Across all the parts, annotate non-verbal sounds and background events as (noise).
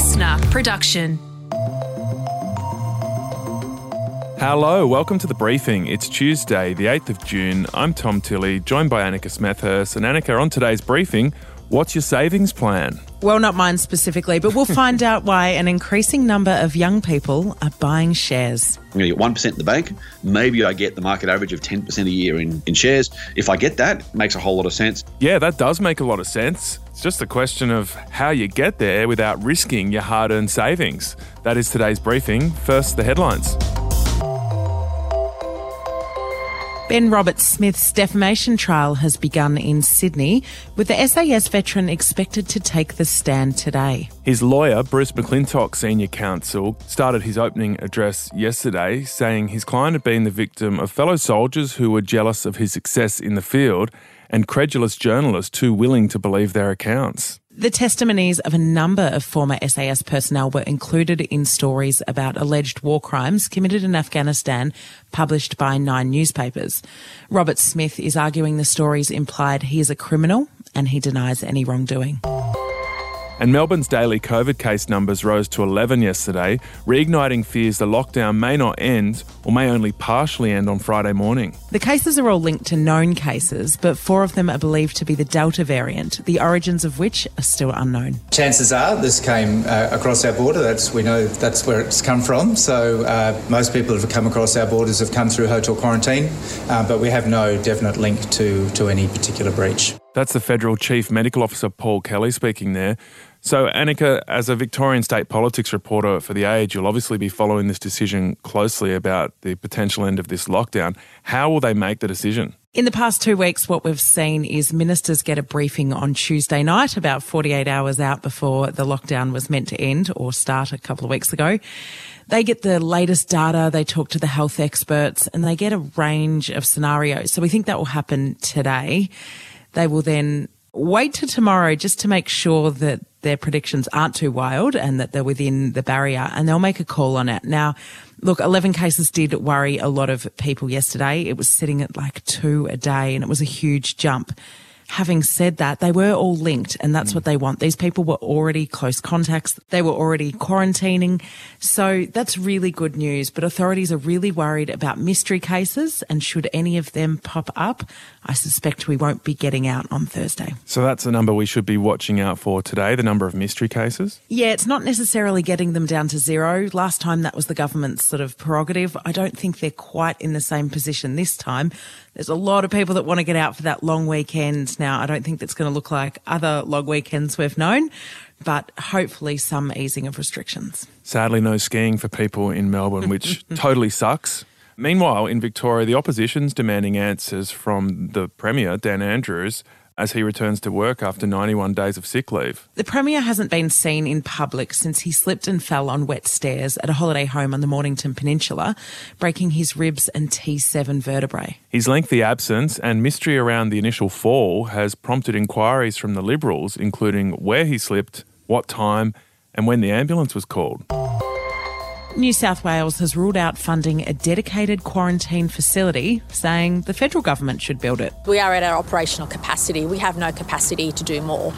listener production. Hello, welcome to the briefing. It's Tuesday, the 8th of June. I'm Tom Tilley, joined by Annika Smethurst. And Annika, on today's briefing, what's your savings plan? Well, not mine specifically, but we'll find (laughs) out why an increasing number of young people are buying shares. I'm going to get 1% in the bank. Maybe I get the market average of 10% a year in, in shares. If I get that, it makes a whole lot of sense. Yeah, that does make a lot of sense. It's just a question of how you get there without risking your hard earned savings. That is today's briefing. First, the headlines. Ben Roberts Smith's defamation trial has begun in Sydney, with the SAS veteran expected to take the stand today. His lawyer, Bruce McClintock Senior Counsel, started his opening address yesterday saying his client had been the victim of fellow soldiers who were jealous of his success in the field and credulous journalists too willing to believe their accounts. The testimonies of a number of former SAS personnel were included in stories about alleged war crimes committed in Afghanistan published by nine newspapers. Roberts Smith is arguing the stories implied he is a criminal and he denies any wrongdoing. And Melbourne's daily COVID case numbers rose to 11 yesterday, reigniting fears the lockdown may not end or may only partially end on Friday morning. The cases are all linked to known cases, but four of them are believed to be the Delta variant, the origins of which are still unknown. Chances are this came uh, across our border. That's we know that's where it's come from. So uh, most people that have come across our borders have come through hotel quarantine, uh, but we have no definite link to to any particular breach. That's the Federal Chief Medical Officer Paul Kelly speaking there. So, Annika, as a Victorian state politics reporter for The Age, you'll obviously be following this decision closely about the potential end of this lockdown. How will they make the decision? In the past two weeks, what we've seen is ministers get a briefing on Tuesday night, about 48 hours out before the lockdown was meant to end or start a couple of weeks ago. They get the latest data, they talk to the health experts, and they get a range of scenarios. So we think that will happen today. They will then wait to tomorrow just to make sure that their predictions aren't too wild and that they're within the barrier and they'll make a call on it. Now, look, 11 cases did worry a lot of people yesterday. It was sitting at like two a day and it was a huge jump. Having said that, they were all linked and that's mm. what they want. These people were already close contacts. They were already quarantining. So that's really good news. But authorities are really worried about mystery cases and should any of them pop up, I suspect we won't be getting out on Thursday. So that's the number we should be watching out for today, the number of mystery cases? Yeah, it's not necessarily getting them down to zero. Last time that was the government's sort of prerogative. I don't think they're quite in the same position this time. There's a lot of people that want to get out for that long weekend now. I don't think that's going to look like other long weekends we've known, but hopefully some easing of restrictions. Sadly, no skiing for people in Melbourne, which (laughs) totally sucks. Meanwhile, in Victoria, the opposition's demanding answers from the Premier, Dan Andrews, as he returns to work after 91 days of sick leave. The Premier hasn't been seen in public since he slipped and fell on wet stairs at a holiday home on the Mornington Peninsula, breaking his ribs and T7 vertebrae. His lengthy absence and mystery around the initial fall has prompted inquiries from the Liberals, including where he slipped, what time, and when the ambulance was called. New South Wales has ruled out funding a dedicated quarantine facility, saying the federal government should build it. We are at our operational capacity. We have no capacity to do more.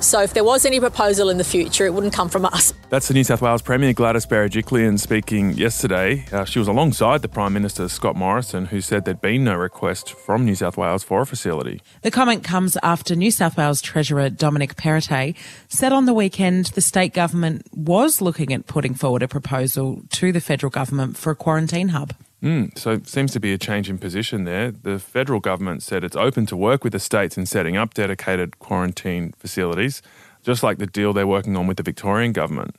So if there was any proposal in the future, it wouldn't come from us. That's the New South Wales Premier Gladys Berejiklian speaking yesterday. Uh, she was alongside the Prime Minister Scott Morrison, who said there'd been no request from New South Wales for a facility. The comment comes after New South Wales Treasurer Dominic Perrottet said on the weekend the state government was looking at putting forward a proposal to the federal government for a quarantine hub. Mm, so it seems to be a change in position there. The federal government said it's open to work with the states in setting up dedicated quarantine facilities, just like the deal they're working on with the Victorian government.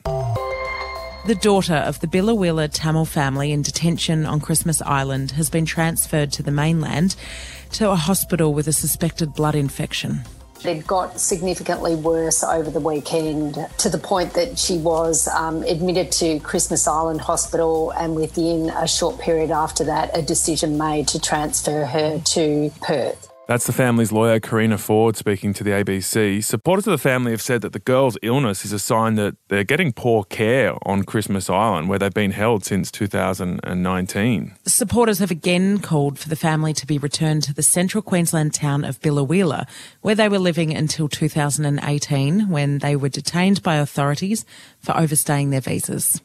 The daughter of the Biloela Tamil family in detention on Christmas Island has been transferred to the mainland to a hospital with a suspected blood infection. It got significantly worse over the weekend to the point that she was um, admitted to Christmas Island Hospital, and within a short period after that, a decision made to transfer her to Perth. That's the family's lawyer, Karina Ford, speaking to the ABC. Supporters of the family have said that the girl's illness is a sign that they're getting poor care on Christmas Island, where they've been held since 2019. Supporters have again called for the family to be returned to the central Queensland town of Biloela, where they were living until 2018 when they were detained by authorities for overstaying their visas.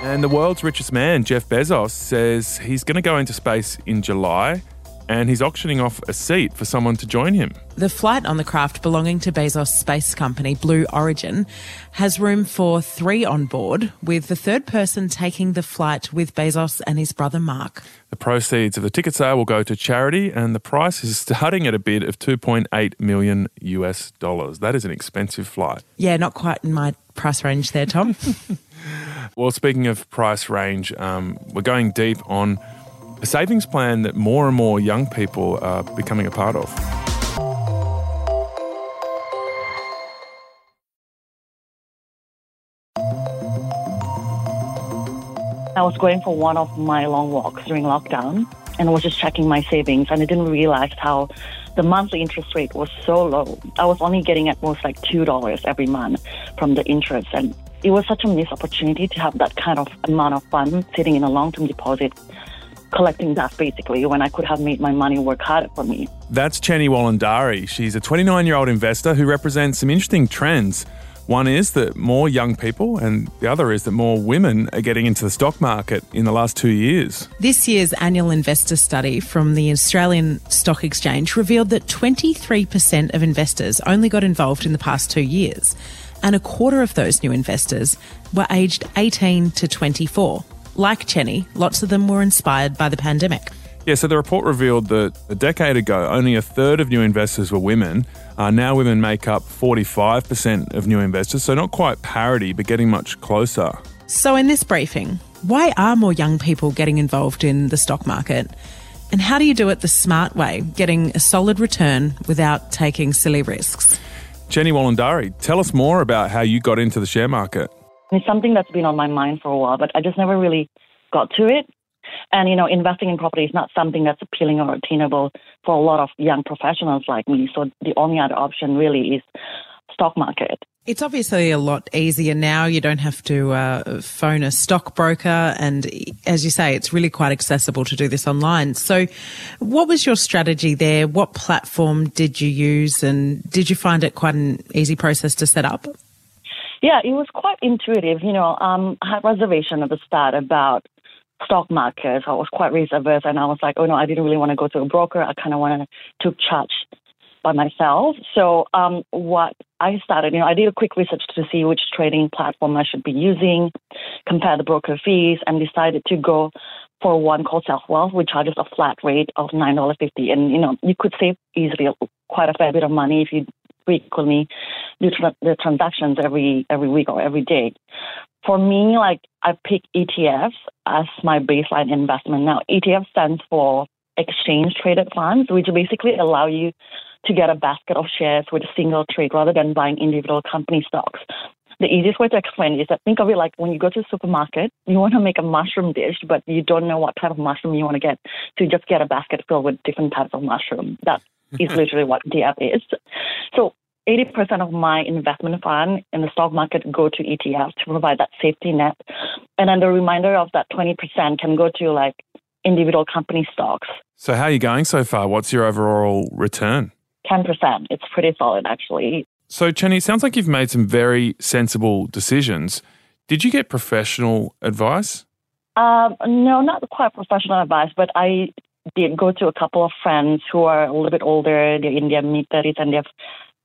And the world's richest man, Jeff Bezos, says he's going to go into space in July and he's auctioning off a seat for someone to join him. The flight on the craft belonging to Bezos' space company, Blue Origin, has room for three on board, with the third person taking the flight with Bezos and his brother Mark. The proceeds of the ticket sale will go to charity, and the price is starting at a bid of 2.8 million US dollars. That is an expensive flight. Yeah, not quite in my price range there, Tom. (laughs) well, speaking of price range, um, we're going deep on a savings plan that more and more young people are becoming a part of. I was going for one of my long walks during lockdown and I was just checking my savings and I didn't realize how the monthly interest rate was so low. I was only getting at most like $2 every month from the interest and it was such a missed opportunity to have that kind of amount of fun sitting in a long-term deposit collecting dust basically when I could have made my money work harder for me. That's Chenny Wulandari. She's a 29 year old investor who represents some interesting trends. One is that more young people, and the other is that more women are getting into the stock market in the last two years. This year's annual investor study from the Australian Stock Exchange revealed that 23% of investors only got involved in the past two years, and a quarter of those new investors were aged 18 to 24. Like Chenny, lots of them were inspired by the pandemic. Yeah, so the report revealed that a decade ago, only a third of new investors were women. Uh, now women make up 45% of new investors, so not quite parity, but getting much closer. So, in this briefing, why are more young people getting involved in the stock market? And how do you do it the smart way, getting a solid return without taking silly risks? Chenny Wulandari, tell us more about how you got into the share market. It's something that's been on my mind for a while, but I just never really got to it. And, you know, investing in property is not something that's appealing or attainable for a lot of young professionals like me. So the only other option really is stock market. It's obviously a lot easier now. You don't have to uh, phone a stockbroker. And as you say, it's really quite accessible to do this online. So, what was your strategy there? What platform did you use? And did you find it quite an easy process to set up? Yeah, it was quite intuitive. You know, um, I had reservation at the start about stock markets. I was quite risk averse, and I was like, oh no, I didn't really want to go to a broker. I kind of wanted to charge by myself. So um, what I started, you know, I did a quick research to see which trading platform I should be using, compare the broker fees, and decided to go for one called SelfWealth, which charges a flat rate of nine dollars fifty, and you know, you could save easily quite a fair bit of money if you frequently do tra- the transactions every every week or every day. For me, like I pick ETFs as my baseline investment. Now, ETF stands for exchange traded funds, which basically allow you to get a basket of shares with a single trade rather than buying individual company stocks. The easiest way to explain is that think of it like when you go to the supermarket, you want to make a mushroom dish, but you don't know what type of mushroom you want to get. So you just get a basket filled with different types of mushroom. That is (laughs) literally what ETF is. So 80% of my investment fund in the stock market go to ETFs to provide that safety net. And then the remainder of that 20% can go to like individual company stocks. So, how are you going so far? What's your overall return? 10%. It's pretty solid, actually. So, Chenny, it sounds like you've made some very sensible decisions. Did you get professional advice? Um, no, not quite professional advice, but I did go to a couple of friends who are a little bit older. They're in their mid 30s and they've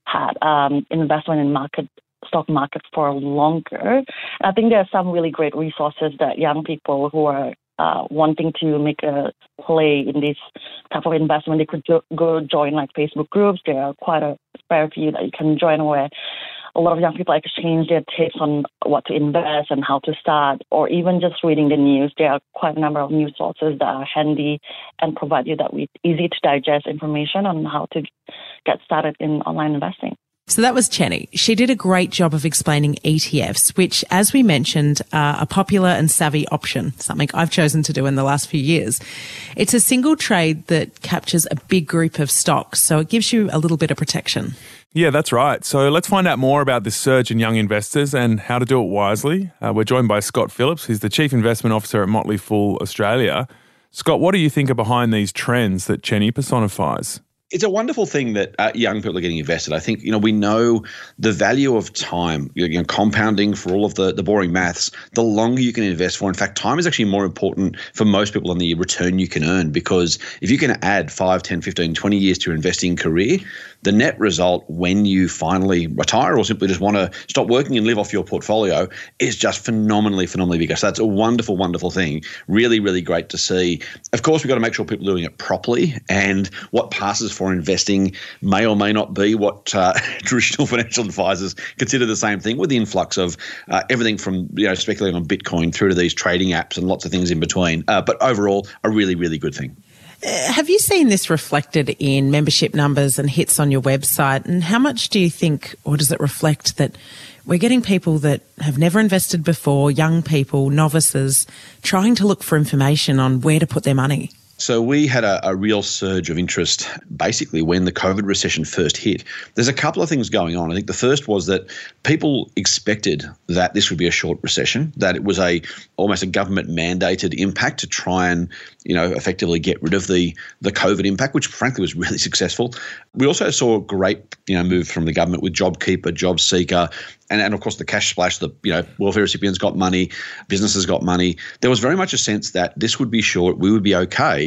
had um, investment in market stock market for longer. I think there are some really great resources that young people who are uh, wanting to make a play in this type of investment, they could jo- go join like Facebook groups. There are quite a fair few that you can join where a lot of young people exchange their tips on what to invest and how to start, or even just reading the news. There are quite a number of news sources that are handy and provide you that with easy to digest information on how to get started in online investing. So that was Chenny. She did a great job of explaining ETFs, which, as we mentioned, are a popular and savvy option, something I've chosen to do in the last few years. It's a single trade that captures a big group of stocks, so it gives you a little bit of protection. Yeah, that's right. So let's find out more about this surge in young investors and how to do it wisely. Uh, we're joined by Scott Phillips. He's the Chief Investment Officer at Motley Fool Australia. Scott, what do you think are behind these trends that Chenny personifies? it's a wonderful thing that uh, young people are getting invested. I think you know we know the value of time. You know, compounding for all of the the boring maths. The longer you can invest for, in fact, time is actually more important for most people than the return you can earn. Because if you can add 5, 10, 15, 20 years to your investing career, the net result when you finally retire or simply just want to stop working and live off your portfolio is just phenomenally, phenomenally bigger. So that's a wonderful, wonderful thing. Really, really great to see. Of course, we've got to make sure people are doing it properly, and what passes for investing may or may not be what uh, (laughs) traditional financial advisors consider the same thing with the influx of uh, everything from you know speculating on Bitcoin through to these trading apps and lots of things in between. Uh, but overall, a really, really good thing. Uh, have you seen this reflected in membership numbers and hits on your website? And how much do you think, or does it reflect that we're getting people that have never invested before, young people, novices, trying to look for information on where to put their money? So we had a, a, real surge of interest basically when the COVID recession first hit. There's a couple of things going on. I think the first was that people expected that this would be a short recession, that it was a almost a government mandated impact to try and you know effectively get rid of the the COVID impact, which frankly was really (laughs) successful. We also saw a great you know move from the government with JobKeeper, JobSeeker, and, and of course the cash splash. The you know welfare recipients got money, businesses got money. There was very much a sense that this would be short, we would be okay,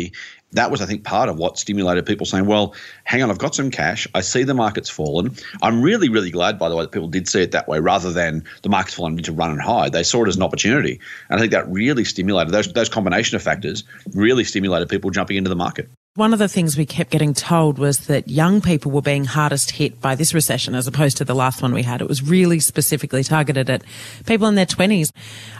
that was, I think, part of what stimulated people saying, well, hang on, I've got some cash. I see the market's fallen. I'm really, really glad, by the way, that people did see it that way rather than the market's fallen, I need to run and hide. They saw it as an opportunity. And I think that really stimulated, those, those combination of factors really stimulated people jumping into the market. One of the things we kept getting told was that young people were being hardest hit by this recession as opposed to the last one we had. It was really specifically targeted at people in their 20s.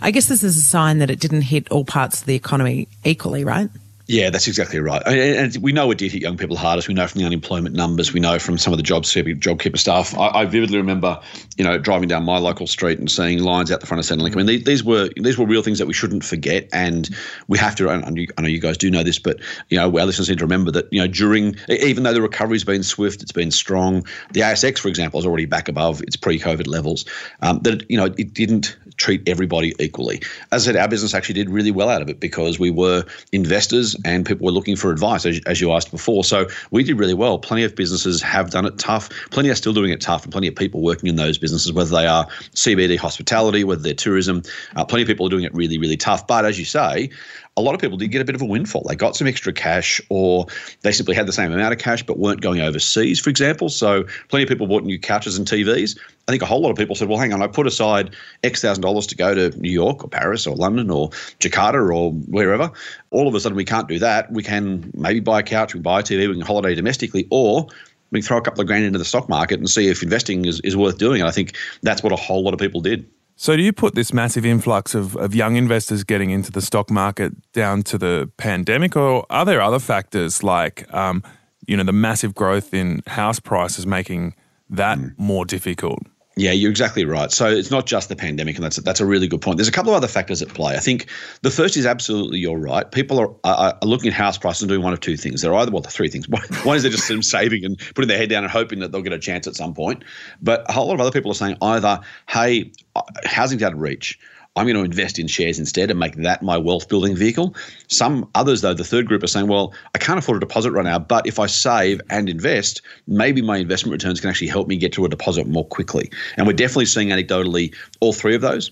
I guess this is a sign that it didn't hit all parts of the economy equally, right? Yeah, that's exactly right. And we know it did hit young people hardest. We know from the unemployment numbers. We know from some of the job JobKeeper staff. I, I vividly remember, you know, driving down my local street and seeing lines out the front of Centrelink. I mean, these were these were real things that we shouldn't forget, and we have to. I know you guys do know this, but you know, our listeners need to remember that you know during even though the recovery's been swift, it's been strong. The ASX, for example, is already back above its pre-COVID levels. Um, that you know, it didn't treat everybody equally. As I said, our business actually did really well out of it because we were investors and people were looking for advice, as, as you asked before. So we did really well. Plenty of businesses have done it tough. Plenty are still doing it tough, and plenty of people working in those businesses, whether they are CBD hospitality, whether they're tourism. Uh, plenty of people are doing it really, really tough. But as you say, a lot of people did get a bit of a windfall. They got some extra cash, or they simply had the same amount of cash but weren't going overseas, for example. So, plenty of people bought new couches and TVs. I think a whole lot of people said, well, hang on, I put aside X thousand dollars to go to New York or Paris or London or Jakarta or wherever. All of a sudden, we can't do that. We can maybe buy a couch, we can buy a TV, we can holiday domestically, or we can throw a couple of grand into the stock market and see if investing is, is worth doing. And I think that's what a whole lot of people did. So, do you put this massive influx of, of young investors getting into the stock market down to the pandemic, or are there other factors like, um, you know, the massive growth in house prices making that mm. more difficult? Yeah, you're exactly right. So it's not just the pandemic, and that's a, that's a really good point. There's a couple of other factors at play. I think the first is absolutely you're right. People are, are, are looking at house prices and doing one of two things. They're either well, the three things. (laughs) One, one is they're just saving and putting their head down and hoping that they'll get a chance at some point. But a whole lot of other people are saying either, hey, uh, housing's out of reach I'm going to invest in shares instead and make that my wealth building vehicle. Some others, though, the third group are saying, well, I can't afford a deposit right now, but if I save and invest, maybe my investment returns can actually help me get to a deposit more quickly. And we're definitely seeing anecdotally all three of those.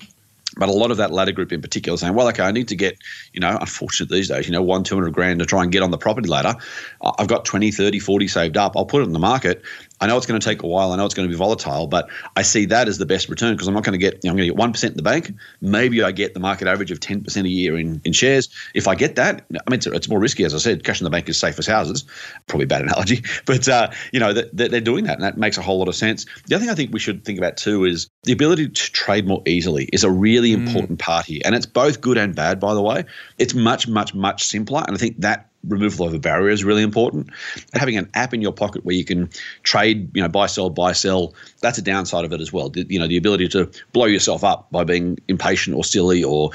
But a lot of that latter group in particular saying, well, okay, I need to get, you know, unfortunate these days, you know, one, 200 grand to try and get on the property ladder. I've got 20, 30, 40 saved up. I'll put it in the market. I know it's going to take a while. I know it's going to be volatile, but I see that as the best return because I'm not going to get, you know, I'm going to get 1% in the bank. Maybe I get the market average of 10% a year in, in shares. If I get that, I mean, it's, it's more risky, as I said. Cash in the bank is safe as houses. Probably a bad analogy, (laughs) but, uh, you know, that, they're doing that and that makes a whole lot of sense. The other thing I think we should think about too is the ability to trade more easily is a really mm. important part here. And it's both good and bad, by the way. It's much, much, much simpler. And I think that removal of a barrier is really important. Having an app in your pocket where you can trade, you know, buy, sell, buy, sell, that's a downside of it as well. You know, the ability to blow yourself up by being impatient or silly or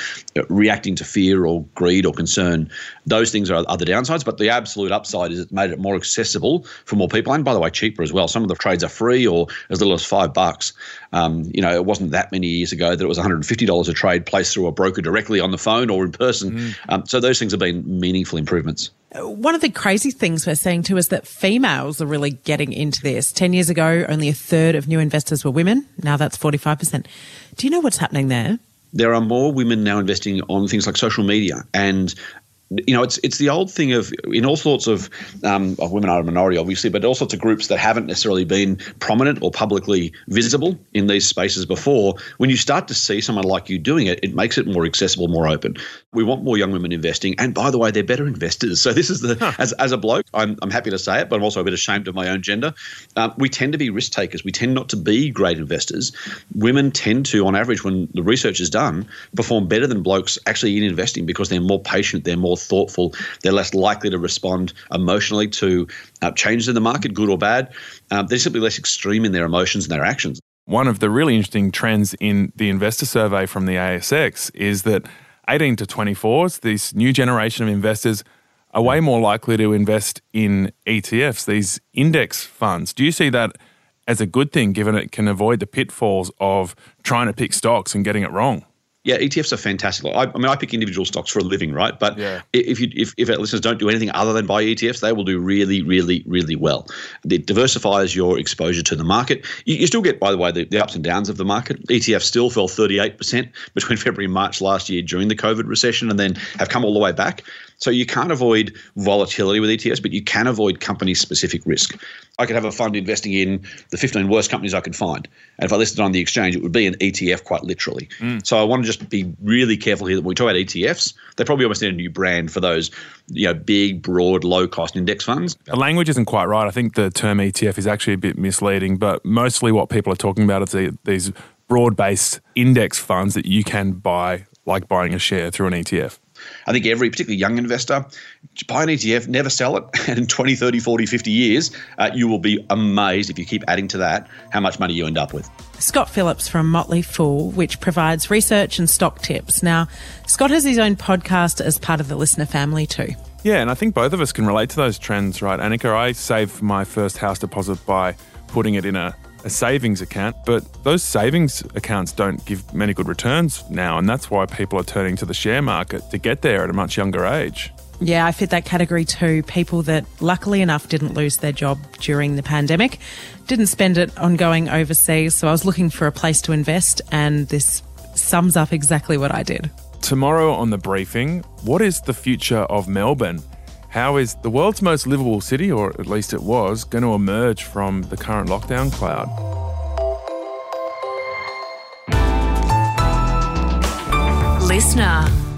reacting to fear or greed or concern. Those things are other downsides, but the absolute upside is it made it more accessible for more people, and by the way, cheaper as well. Some of the trades are free or as little as five bucks. Um, you know, it wasn't that many years ago that it was $150 a trade placed through a broker directly on the phone or in person. Mm. Um, so those things have been meaningful improvements. One of the crazy things we're seeing too is that females are really getting into this. 10 years ago, only a third of new investors were women. Now that's 45%. Do you know what's happening there? There are more women now investing on things like social media and you know, it's it's the old thing of in all sorts of um, of women are a minority, obviously, but all sorts of groups that haven't necessarily been prominent or publicly visible in these spaces before. When you start to see someone like you doing it, it makes it more accessible, more open. We want more young women investing, and by the way, they're better investors. So this is the huh. as as a bloke, I'm I'm happy to say it, but I'm also a bit ashamed of my own gender. Um, we tend to be risk takers. We tend not to be great investors. Women tend to, on average, when the research is done, perform better than blokes actually in investing because they're more patient, they're more thoughtful. They're less likely to respond emotionally to uh, changes in the market, good or bad. Um, they're simply less extreme in their emotions and their actions. One of the really interesting trends in the investor survey from the ASX is that 18 to 24s, this new generation of investors, are way more likely to invest in ETFs, these index funds. Do you see that as a good thing, given it can avoid the pitfalls of trying to pick stocks and getting it wrong? Yeah, ETFs are fantastic. I, I, mean, I pick individual stocks for a living, right? But yeah. if you if, if our listeners don't do anything other than buy ETFs, they will do really, really, really well. It diversifies your exposure to the market. You, you still get, by the way, the, the, ups and downs of the market. ETFs still fell 38% between (laughs) February and March last year during the COVID recession and then have come all the way back. So you can't avoid volatility with ETFs, but you can avoid company specific risk. I could have a fund investing in the 15 worst companies I could find. And if I listed on the exchange, it would be an ETF quite literally. Mm. So I want to just be really careful here that when we talk about ETFs, they probably almost need a new brand for those you know, big, broad, low cost index funds. The language isn't quite right. I think the term ETF is actually a bit misleading, but mostly what people are talking about is these broad based index funds that you can buy, like buying a share through an ETF. I think every particularly young investor, buy an ETF, never sell it, (laughs) and in 20, 30, 40, 50 years, uh, you will be amazed if you keep adding to that how much money you end up with. Scott Phillips from Motley Fool, which provides research and stock tips. Now, Scott has his own podcast as part of the listener family too. Yeah, and I think both of us can relate to those trends, right? Annika, I saved my first house deposit by putting it in a a savings account, but those savings accounts don't give many good returns now, and that's why people are turning to the share market to get there at a much younger age. Yeah, I fit that category too. People that luckily enough didn't lose their job during the pandemic, didn't spend it on going overseas. So I was looking for a place to invest, and this sums up exactly what I did. Tomorrow on the briefing, what is the future of Melbourne? How is the world's most livable city, or at least it was, going to emerge from the current lockdown cloud? Listener.